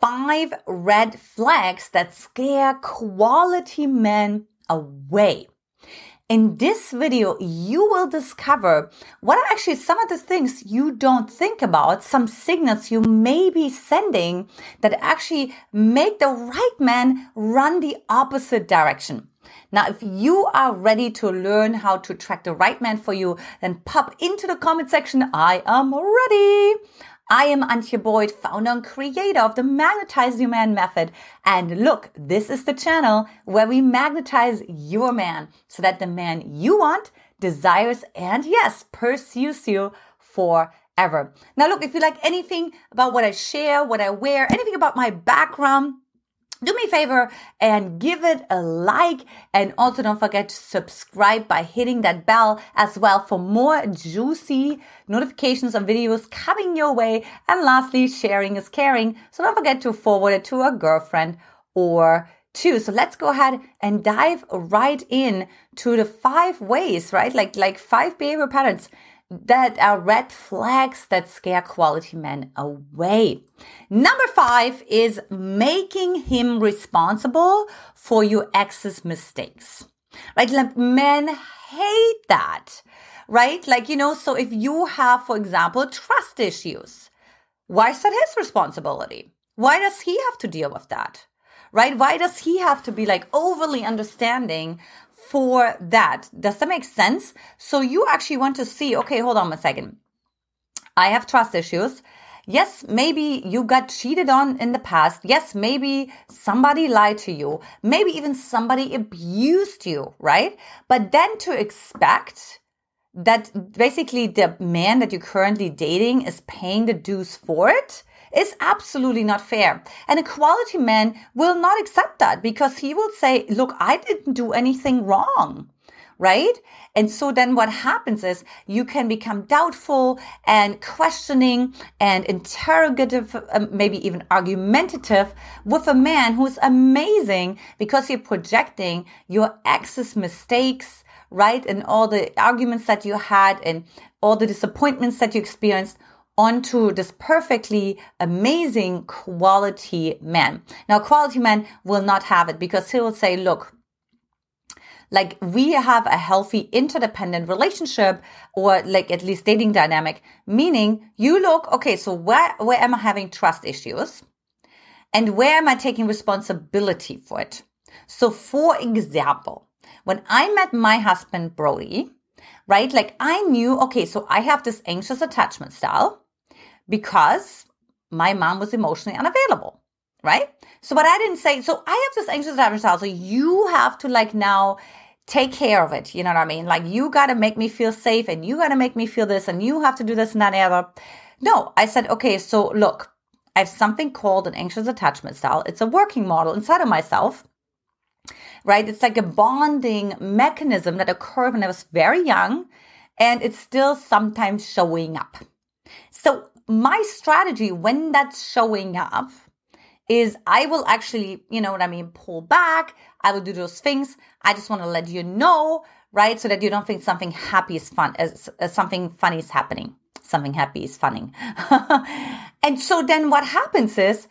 five red flags that scare quality men away. In this video, you will discover what are actually some of the things you don't think about, some signals you may be sending that actually make the right man run the opposite direction. Now, if you are ready to learn how to track the right man for you, then pop into the comment section. I am ready. I am Antia Boyd, founder and creator of the Magnetize Your Man method. And look, this is the channel where we magnetize your man so that the man you want desires and yes, pursues you forever. Now, look, if you like anything about what I share, what I wear, anything about my background, do me a favor and give it a like and also don't forget to subscribe by hitting that bell as well for more juicy notifications on videos coming your way. And lastly sharing is caring so don't forget to forward it to a girlfriend or two. So let's go ahead and dive right in to the five ways right? Like like five behavior patterns that are red flags that scare quality men away. Number five is making him responsible for your ex's mistakes. Right? Like men hate that. Right? Like, you know, so if you have, for example, trust issues, why is that his responsibility? Why does he have to deal with that? Right? Why does he have to be like overly understanding for that. Does that make sense? So you actually want to see, okay, hold on a second. I have trust issues. Yes, maybe you got cheated on in the past. Yes, maybe somebody lied to you. Maybe even somebody abused you, right? But then to expect that basically the man that you're currently dating is paying the dues for it is absolutely not fair. And a quality man will not accept that because he will say, look, I didn't do anything wrong. Right? And so then what happens is you can become doubtful and questioning and interrogative, um, maybe even argumentative with a man who's amazing because you're projecting your ex's mistakes, right? And all the arguments that you had and all the disappointments that you experienced onto this perfectly amazing quality man. Now, quality man will not have it because he will say, look, like we have a healthy interdependent relationship or like at least dating dynamic, meaning you look, okay, so where, where am I having trust issues? And where am I taking responsibility for it? So for example, when I met my husband, Brody, right? Like I knew, okay, so I have this anxious attachment style because my mom was emotionally unavailable, right? So, but I didn't say, so I have this anxious attachment style. So you have to like now take care of it. You know what I mean? Like you got to make me feel safe and you got to make me feel this and you have to do this and that and other. No, I said, okay, so look, I have something called an anxious attachment style. It's a working model inside of myself right? It's like a bonding mechanism that occurred when I was very young and it's still sometimes showing up. So my strategy when that's showing up is I will actually, you know what I mean, pull back. I will do those things. I just want to let you know, right? So that you don't think something happy is fun, as, as something funny is happening. Something happy is funny. and so then what happens is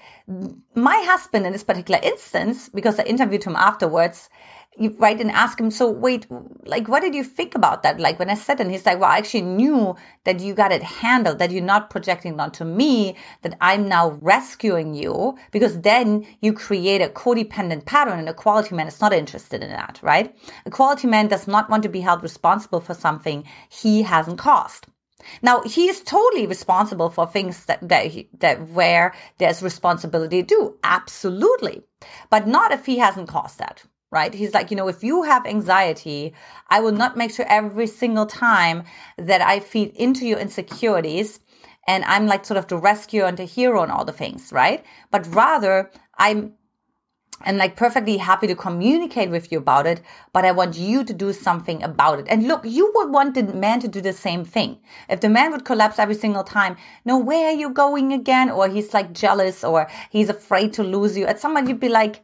my husband in this particular instance, because I interviewed him afterwards, you write and ask him, so wait, like, what did you think about that? Like when I said, and he's like, well, I actually knew that you got it handled, that you're not projecting onto me, that I'm now rescuing you, because then you create a codependent pattern and a quality man is not interested in that, right? A quality man does not want to be held responsible for something he hasn't caused. Now he is totally responsible for things that that, he, that where there's responsibility to do, absolutely, but not if he hasn't caused that right? He's like, you know, if you have anxiety, I will not make sure every single time that I feed into your insecurities and I'm like sort of the rescuer and the hero and all the things, right? But rather, I'm and like perfectly happy to communicate with you about it, but I want you to do something about it. And look, you would want the man to do the same thing. If the man would collapse every single time, no, where are you going again? Or he's like jealous or he's afraid to lose you. At some point you'd be like,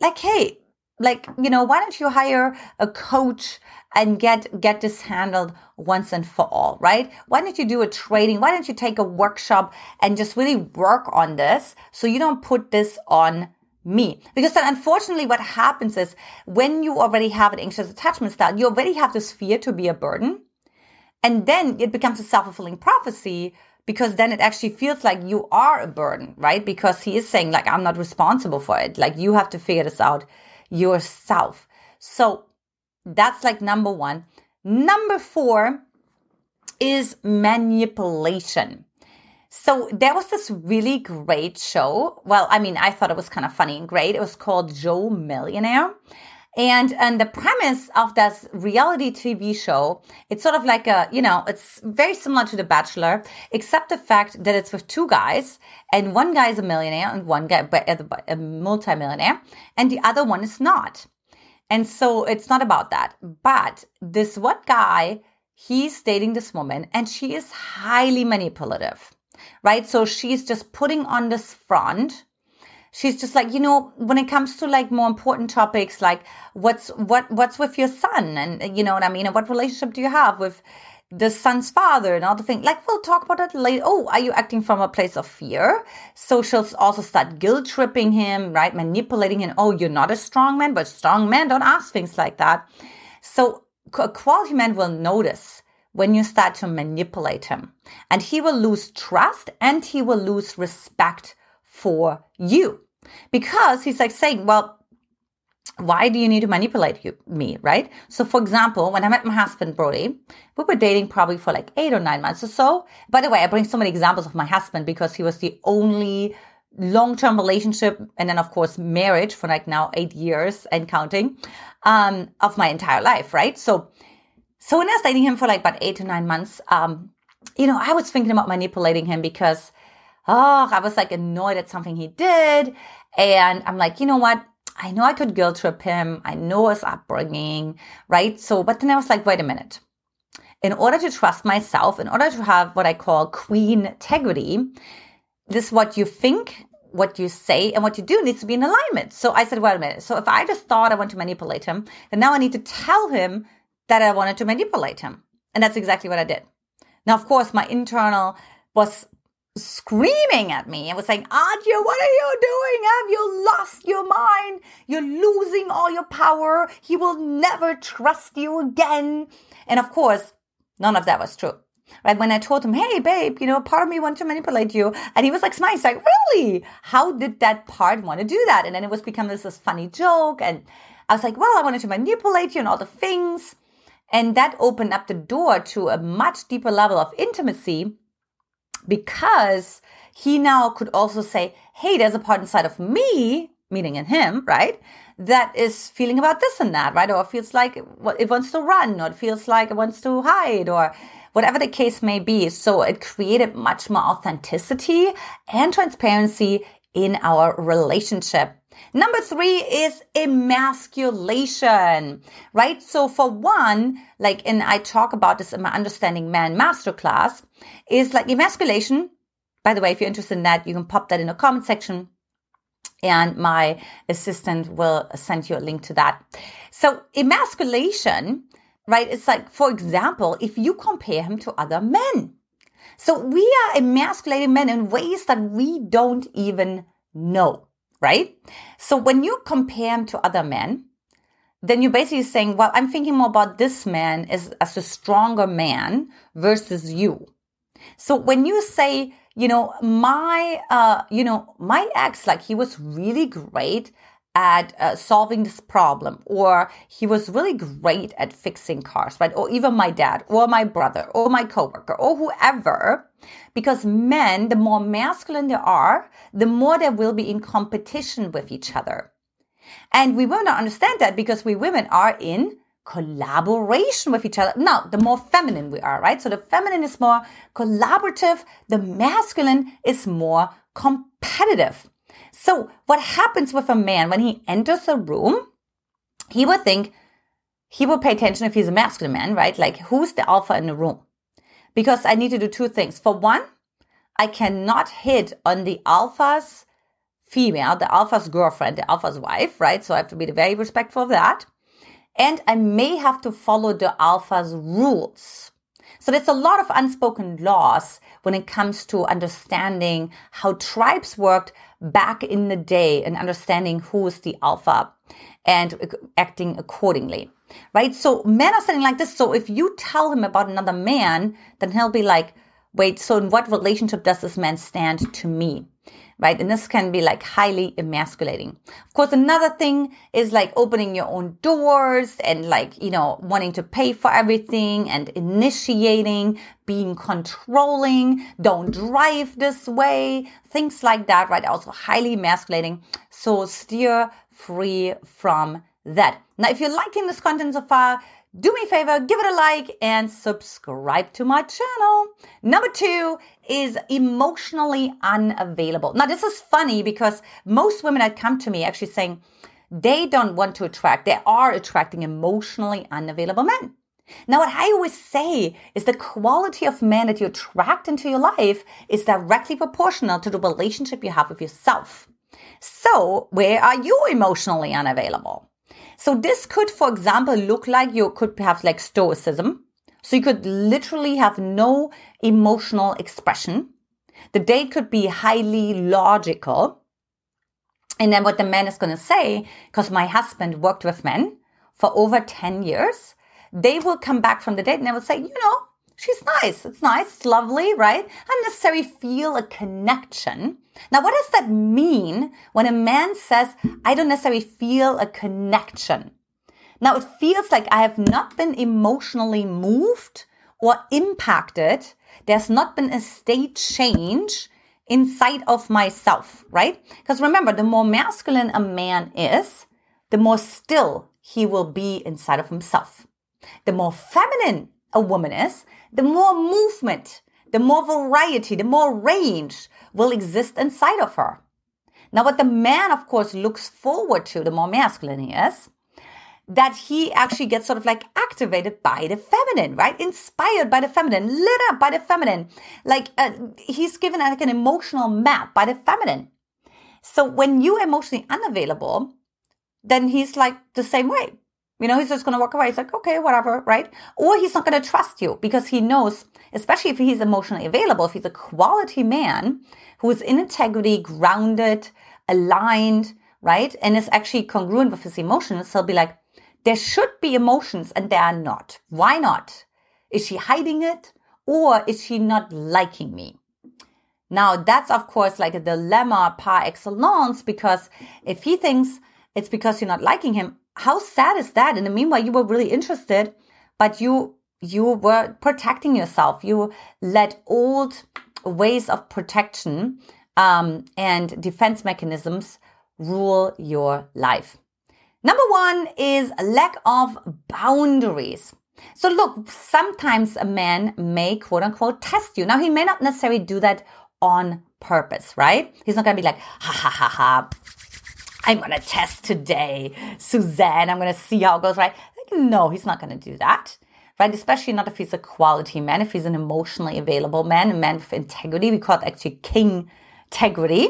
like, hey, like you know why don't you hire a coach and get get this handled once and for all, right? Why don't you do a training? Why don't you take a workshop and just really work on this so you don't put this on me. Because then unfortunately what happens is when you already have an anxious attachment style, you already have this fear to be a burden. And then it becomes a self-fulfilling prophecy because then it actually feels like you are a burden, right? Because he is saying like, I'm not responsible for it. Like you have to figure this out yourself. So that's like number one. Number four is manipulation. So there was this really great show. Well, I mean, I thought it was kind of funny and great. It was called Joe Millionaire. And and the premise of this reality TV show, it's sort of like a, you know, it's very similar to The Bachelor, except the fact that it's with two guys, and one guy is a millionaire and one guy uh, but a multimillionaire, and the other one is not. And so it's not about that. But this one guy, he's dating this woman, and she is highly manipulative, right? So she's just putting on this front she's just like you know when it comes to like more important topics like what's what what's with your son? And you know what i mean? And what relationship do you have with the son's father and all the things like we'll talk about that later. Oh are you acting from a place of fear? So she'll also start guilt tripping him right? Manipulating him. Oh you're not a strong man but strong men don't ask things like that. So a quality man will notice when you start to manipulate him. And he will lose trust and he will lose respect for you. Because he's like saying, well, why do you need to manipulate you, me, right? So, for example, when I met my husband, Brody, we were dating probably for like eight or nine months or so. By the way, I bring so many examples of my husband because he was the only long term relationship and then, of course, marriage for like now eight years and counting um, of my entire life, right? So, so when I was dating him for like about eight to nine months, um, you know, I was thinking about manipulating him because oh, I was like annoyed at something he did. And I'm like, you know what? I know I could guilt trip him. I know his upbringing, right? So, but then I was like, wait a minute. In order to trust myself, in order to have what I call queen integrity, this what you think, what you say, and what you do needs to be in alignment. So I said, wait a minute. So if I just thought I want to manipulate him, then now I need to tell him that I wanted to manipulate him. And that's exactly what I did. Now, of course, my internal was screaming at me and was saying, Antia, what are you doing? Have you lost your mind? You're losing all your power. He will never trust you again. And of course, none of that was true. Right? When I told him, hey, babe, you know, part of me wants to manipulate you. And he was like smiling. He's like, really? How did that part want to do that? And then it was become this, this funny joke. And I was like, well, I wanted to manipulate you and all the things. And that opened up the door to a much deeper level of intimacy because he now could also say, hey, there's a part inside of me, meaning in him, right? That is feeling about this and that, right? Or feels like it wants to run, or it feels like it wants to hide, or whatever the case may be. So it created much more authenticity and transparency in our relationship. Number three is emasculation, right? So for one, like, and I talk about this in my Understanding Man Masterclass, is like emasculation. By the way, if you're interested in that, you can pop that in the comment section and my assistant will send you a link to that. So emasculation, right? It's like, for example, if you compare him to other men. So we are emasculating men in ways that we don't even know right? So when you compare him to other men, then you're basically saying, well, I'm thinking more about this man as, as a stronger man versus you. So when you say, you know, my, uh, you know, my ex, like he was really great at uh, solving this problem or he was really great at fixing cars right or even my dad or my brother or my coworker or whoever because men the more masculine they are the more they will be in competition with each other and we will not understand that because we women are in collaboration with each other. Now, the more feminine we are, right? So the feminine is more collaborative, the masculine is more competitive. So, what happens with a man when he enters a room? He would think, he will pay attention if he's a masculine man, right? Like, who's the alpha in the room? Because I need to do two things. For one, I cannot hit on the alpha's female, the alpha's girlfriend, the alpha's wife, right? So I have to be very respectful of that. and I may have to follow the alpha's rules. So there's a lot of unspoken laws when it comes to understanding how tribes worked back in the day and understanding who is the alpha and acting accordingly. Right? So men are saying like this. So if you tell him about another man, then he'll be like, wait, so in what relationship does this man stand to me? Right? And this can be like highly emasculating. Of course, another thing is like opening your own doors and like, you know, wanting to pay for everything and initiating, being controlling, don't drive this way, things like that, right? Also highly emasculating. So steer free from that. Now, if you're liking this content so far, do me a favor, give it a like and subscribe to my channel. Number two is emotionally unavailable. Now, this is funny because most women that come to me actually saying they don't want to attract, they are attracting emotionally unavailable men. Now, what I always say is the quality of men that you attract into your life is directly proportional to the relationship you have with yourself. So, where are you emotionally unavailable? So this could, for example, look like you could have like stoicism. So you could literally have no emotional expression. The date could be highly logical. And then what the man is going to say, because my husband worked with men for over 10 years, they will come back from the date and they will say, you know, she's nice. It's nice. It's lovely, right? I necessarily feel a connection. Now, what does that mean when a man says, I don't necessarily feel a connection? Now, it feels like I have not been emotionally moved or impacted. There's not been a state change inside of myself, right? Because remember, the more masculine a man is, the more still he will be inside of himself. The more feminine a woman is, the more movement, the more variety, the more range will exist inside of her. Now, what the man, of course, looks forward to, the more masculine he is, that he actually gets sort of like activated by the feminine, right? Inspired by the feminine, lit up by the feminine. Like uh, he's given like an emotional map by the feminine. So when you're emotionally unavailable, then he's like the same way. You know, he's just going to walk away. He's like, okay, whatever, right? Or he's not going to trust you because he knows, especially if he's emotionally available, if he's a quality man who is in integrity, grounded, aligned, right? And is actually congruent with his emotions, he'll be like, there should be emotions and there are not. Why not? Is she hiding it or is she not liking me? Now, that's of course like a dilemma par excellence because if he thinks it's because you're not liking him, how sad is that? In the meanwhile, you were really interested, but you you were protecting yourself. You let old ways of protection um, and defense mechanisms rule your life. Number one is lack of boundaries. So look, sometimes a man may quote unquote test you. Now he may not necessarily do that on purpose, right? He's not going to be like, ha ha ha ha, I'm going to test today, Suzanne. I'm going to see how it goes, right? Like, no, he's not going to do that, right? Especially not if he's a quality man, if he's an emotionally available man, a man with integrity. We call it actually king integrity,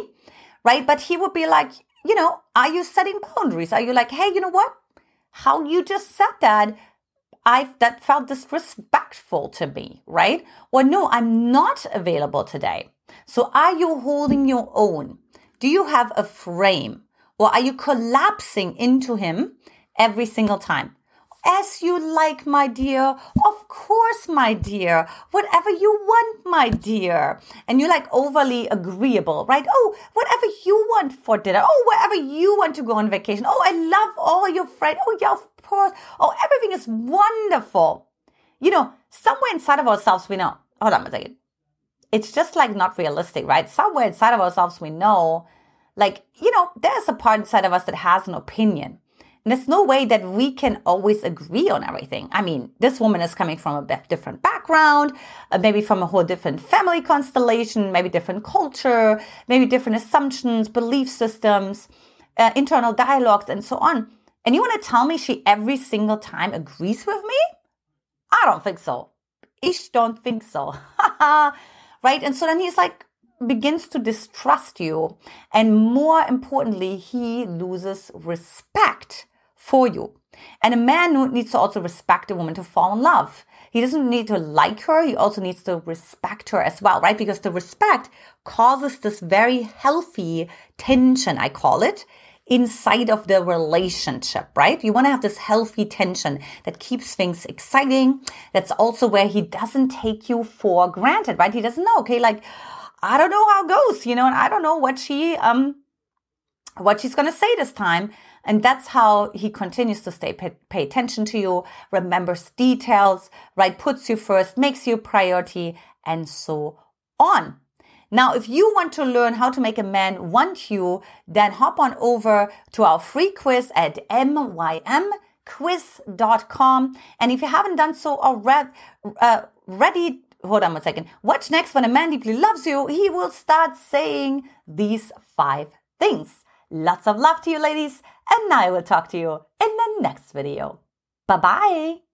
right? But he would be like, you know, are you setting boundaries? Are you like, hey, you know what? How you just said that, I that felt disrespectful to me, right? Or no, I'm not available today. So are you holding your own? Do you have a frame? Or are you collapsing into him every single time? As you like, my dear. Of course, my dear. Whatever you want, my dear. And you're like overly agreeable, right? Oh, whatever you want for dinner. Oh, wherever you want to go on vacation. Oh, I love all your friends. Oh, yeah, of course. Oh, everything is wonderful. You know, somewhere inside of ourselves, we know, hold on a second. It's just like not realistic, right? Somewhere inside of ourselves, we know like, you know, there's a part inside of us that has an opinion. And there's no way that we can always agree on everything. I mean, this woman is coming from a different background, uh, maybe from a whole different family constellation, maybe different culture, maybe different assumptions, belief systems, uh, internal dialogues, and so on. And you want to tell me she every single time agrees with me? I don't think so. Ich don't think so. right? And so then he's like, begins to distrust you. And more importantly, he loses respect for you. And a man needs to also respect a woman to fall in love. He doesn't need to like her. He also needs to respect her as well, right? Because the respect causes this very healthy tension, I call it, inside of the relationship, right? You want to have this healthy tension that keeps things exciting. That's also where he doesn't take you for granted, right? He doesn't know, okay, like, I don't know how it goes, you know, and I don't know what she, um, what she's going to say this time. And that's how he continues to stay, pay, pay, attention to you, remembers details, right? Puts you first, makes you a priority, and so on. Now, if you want to learn how to make a man want you, then hop on over to our free quiz at mymquiz.com. And if you haven't done so already, uh, ready, hold on a second. Watch next when a man deeply loves you, he will start saying these five things. Lots of love to you, ladies, and I will talk to you in the next video. Bye bye.